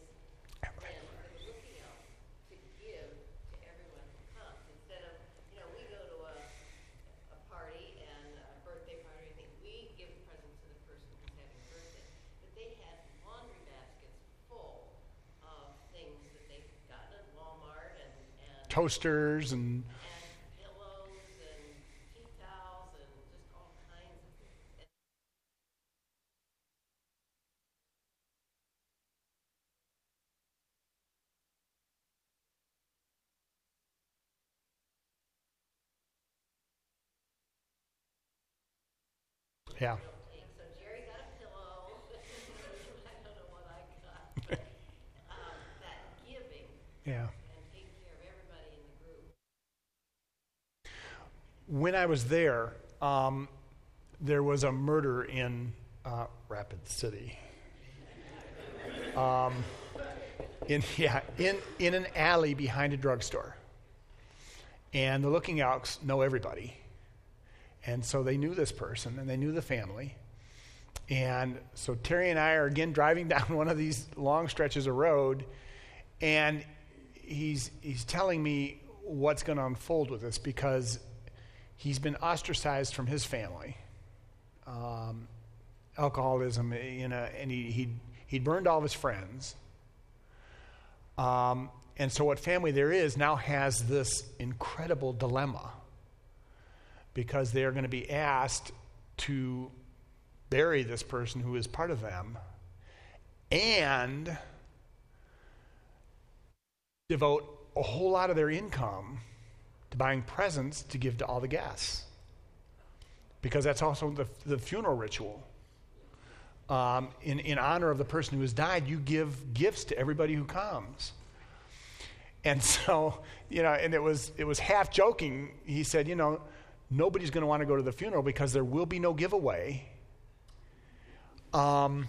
then for the Looking Out to give to everyone who comes, instead of, you know, we go to a, a party and a birthday party, I think we give a present to the person who's having a birthday. But they had laundry baskets full of things that they'd gotten at Walmart and, and, Toasters and and pillows and tea towels and just all kinds of things. And yeah. So Jerry got a pillow. I don't know what I got. but, Um, that giving Yeah. and taking care of everybody in the group. When I was there, um, there was a murder in uh, Rapid City. Um, in yeah, in in an alley behind a drugstore. And the Looking Elks know everybody. And so they knew this person and they knew the family. And so Terry and I are again driving down one of these long stretches of road, and he's he's telling me what's going to unfold with this because he's been ostracized from his family, um, alcoholism, you know, and he he'd, he'd burned all of his friends. Um, and so, what family there is now has this incredible dilemma because they are going to be asked to bury this person who is part of them and devote a whole lot of their income to buying presents to give to all the guests. Because that's also the, the funeral ritual. Um, in, in honor of the person who has died, you give gifts to everybody who comes. And so, you know, and it was, it was half joking. He said, you know, nobody's going to want to go to the funeral because there will be no giveaway. Um,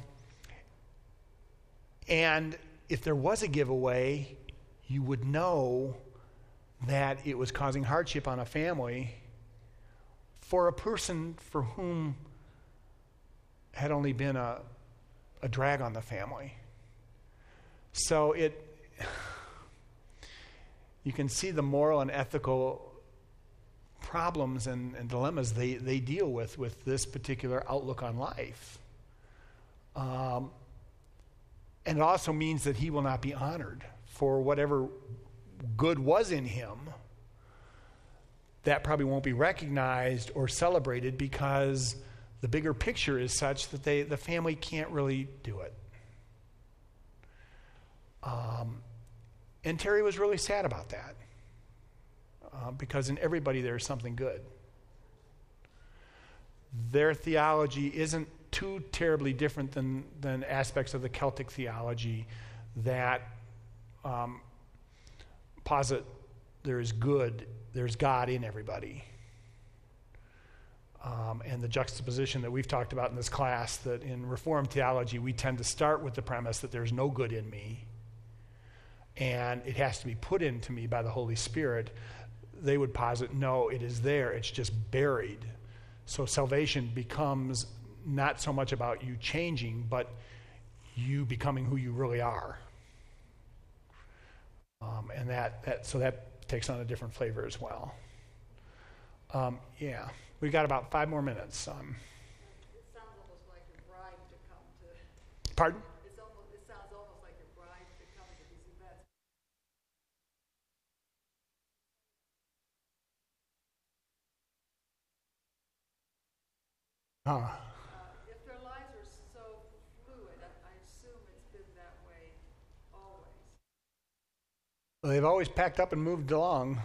and if there was a giveaway, you would know that it was causing hardship on a family for a person for whom had only been a, a drag on the family. So it you can see the moral and ethical problems and, and dilemmas they, they deal with with this particular outlook on life. Um, and it also means that he will not be honored for whatever good was in him that probably won't be recognized or celebrated because the bigger picture is such that they, the family can't really do it. Um, and Terry was really sad about that uh, because in everybody there's something good. Their theology isn't too terribly different than, than aspects of the Celtic theology that um, posit there is good, there's God in everybody. Um, and the juxtaposition that we've talked about in this class that in Reformed theology, we tend to start with the premise that there's no good in me and it has to be put into me by the Holy Spirit. They would posit, no, it is there, it's just buried. So salvation becomes not so much about you changing, but you becoming who you really are. Um, and that, that, so that takes on a different flavor as well. Um, yeah, we've got about five more minutes. Um, It sounds almost like you're bribed to come to, pardon? it's almost, it sounds almost like you're to come to these events. Huh. Uh, If their lives are so fluid, I, I assume it's been that way always. They've always packed up and moved along.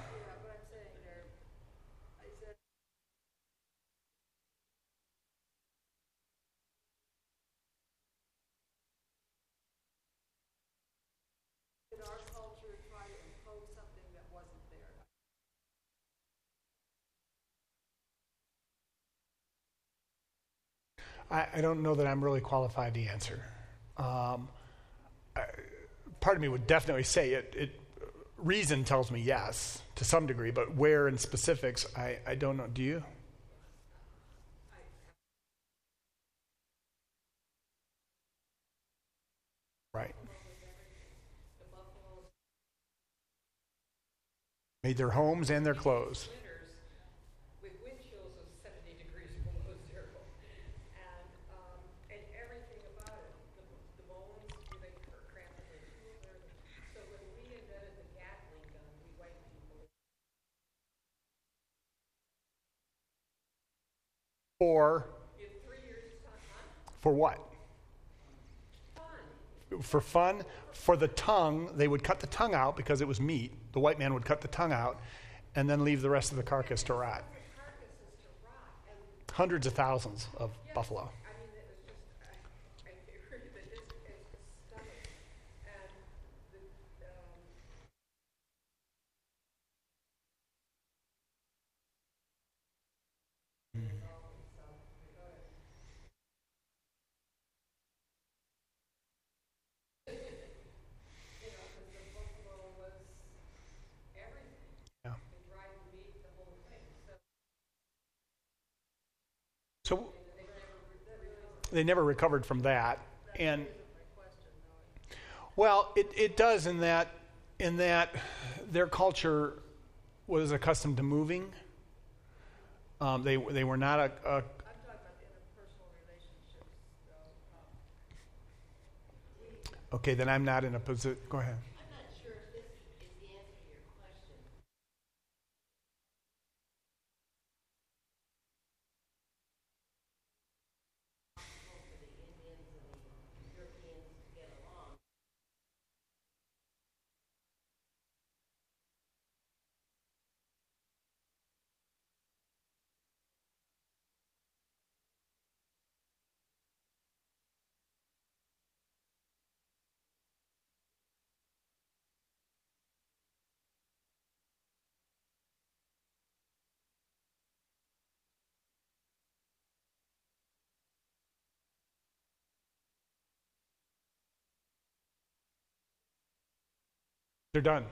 I don't know that I'm really qualified to answer. Um, I, part of me would definitely say it, it. Reason tells me yes to some degree, but where in specifics, I, I don't know. Do you? Right. Made their homes and their clothes. winters with wind chills of 70 degrees below zero. And, um, and everything about it, the, the bones, they cr- cramped in their So when we invented the Gatling gun, we white people, For in three years' time, huh? for what? Fun. for fun, for the tongue, they would cut the tongue out because it was meat. The white man would cut the tongue out and then leave the rest of the carcass to rot. Carcasses to rot. And, Hundreds of thousands of buffalo. I mean, it was just, I, I agree that it's, it's stunning. And the, um, you know, because the buffalo was everything. Yeah. The dried meat, the whole thing. So So they never recovered from that. And well, it, it does in that in that their culture was accustomed to moving. Um, they they were not a, a okay. Then I'm not in a position. Go ahead. I'm not sure if this is the answer to your question. Possible for the Indians and the Europeans to get along. They're done.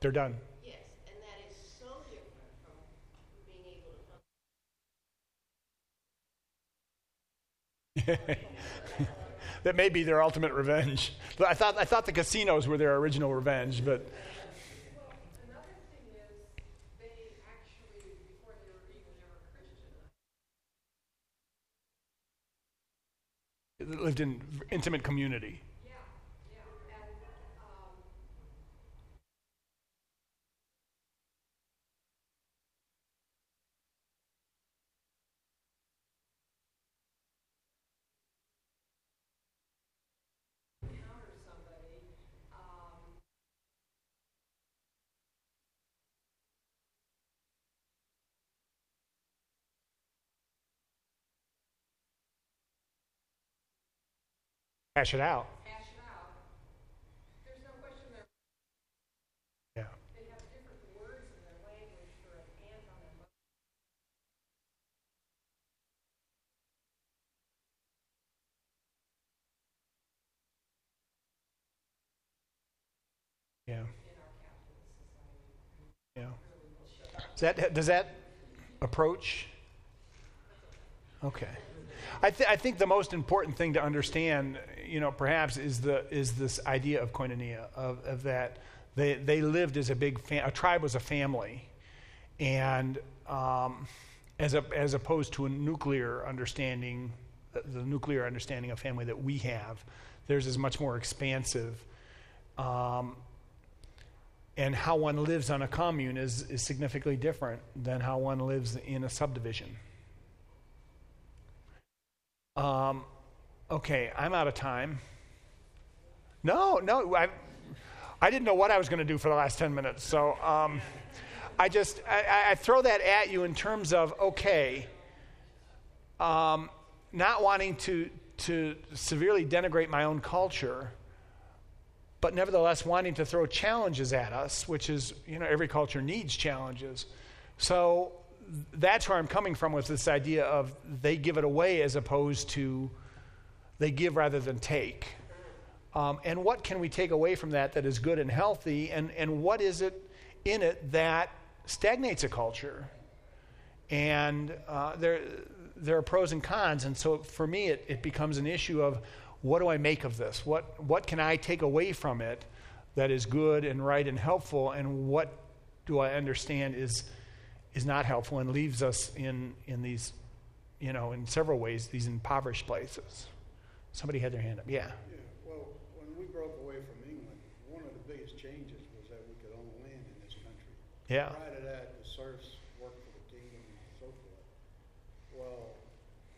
They're done. Yes, and that is so different from being able to that may be their ultimate revenge. But I thought I thought the casinos were their original revenge, but Well, another thing is, they actually, before they were even ever lived in intimate community. Hash it out. hash it out. There's no question they're, Yeah. they have different words in their language for an aunt on their mother. Yeah. Yeah. Does that, does that approach? Okay. I, th- I think the most important thing to understand, you know, perhaps is the is this idea of koinonia of, of that they they lived as a big fam- a tribe was a family, and um, as a, as opposed to a nuclear understanding, the, nuclear understanding of family that we have, theirs is much more expansive. Um, and how one lives on a commune is, is significantly different than how one lives in a subdivision. Um, okay, I'm out of time. No, no, I, I didn't know what I was going to do for the last 10 minutes. So um, I just, I, I throw that at you in terms of, okay, um, not wanting to, to severely denigrate my own culture but nevertheless wanting to throw challenges at us, which is, you know, every culture needs challenges. So that's where I'm coming from with this idea of they give it away as opposed to they give rather than take. Um, and what can we take away from that that is good and healthy? And, and what is it in it that stagnates a culture? And uh, there, there are pros and cons. And so for me, it, it becomes an issue of what do I make of this? What, what can I take away from it that is good and right and helpful? And what do I understand is, is not helpful and leaves us in, in these, you know, in several ways, these impoverished places? Somebody had their hand up. Yeah. Yeah, well, when we broke away from England, one of the biggest changes was that we could own land in this country. Yeah. Prior to that, the serfs worked for the kingdom and so forth. Well,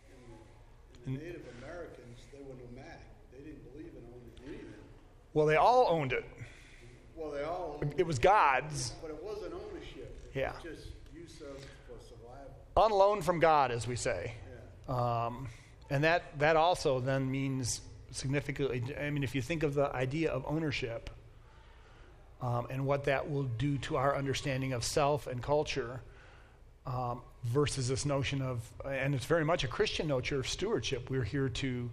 in the, in the Native Americans, they were nomadic. They didn't believe in owning anything. Well, they all owned it. Well, they all, owned It was God's, but it wasn't ownership. It Yeah. was just use for survival. on loan from God, as we say. Yeah. Um, and that, that also then means significantly, I mean, if you think of the idea of ownership um, and what that will do to our understanding of self and culture um, versus this notion of, and it's very much a Christian notion of stewardship. We're here to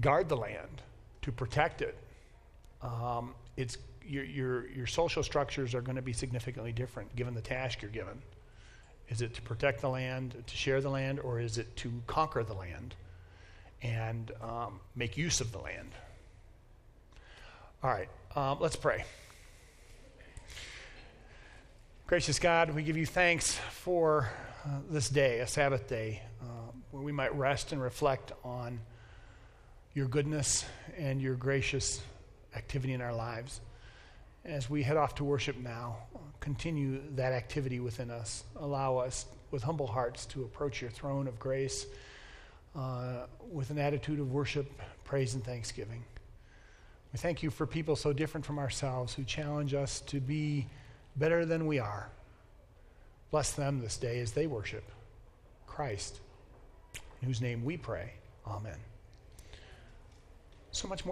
guard the land, to protect it. Um, it's, your, your, your social structures are going to be significantly different given the task you're given. Is it to protect the land, to share the land, or is it to conquer the land and um, make use of the land? All right, um, let's pray. Gracious God, we give you thanks for uh, this day, a Sabbath day, uh, where we might rest and reflect on your goodness and your gracious activity in our lives. As we head off to worship now, continue that activity within us. Allow us, with humble hearts, to approach your throne of grace uh, with an attitude of worship, praise, and thanksgiving. We thank you for people so different from ourselves who challenge us to be better than we are. Bless them this day as they worship Christ, in whose name we pray. Amen. So much more.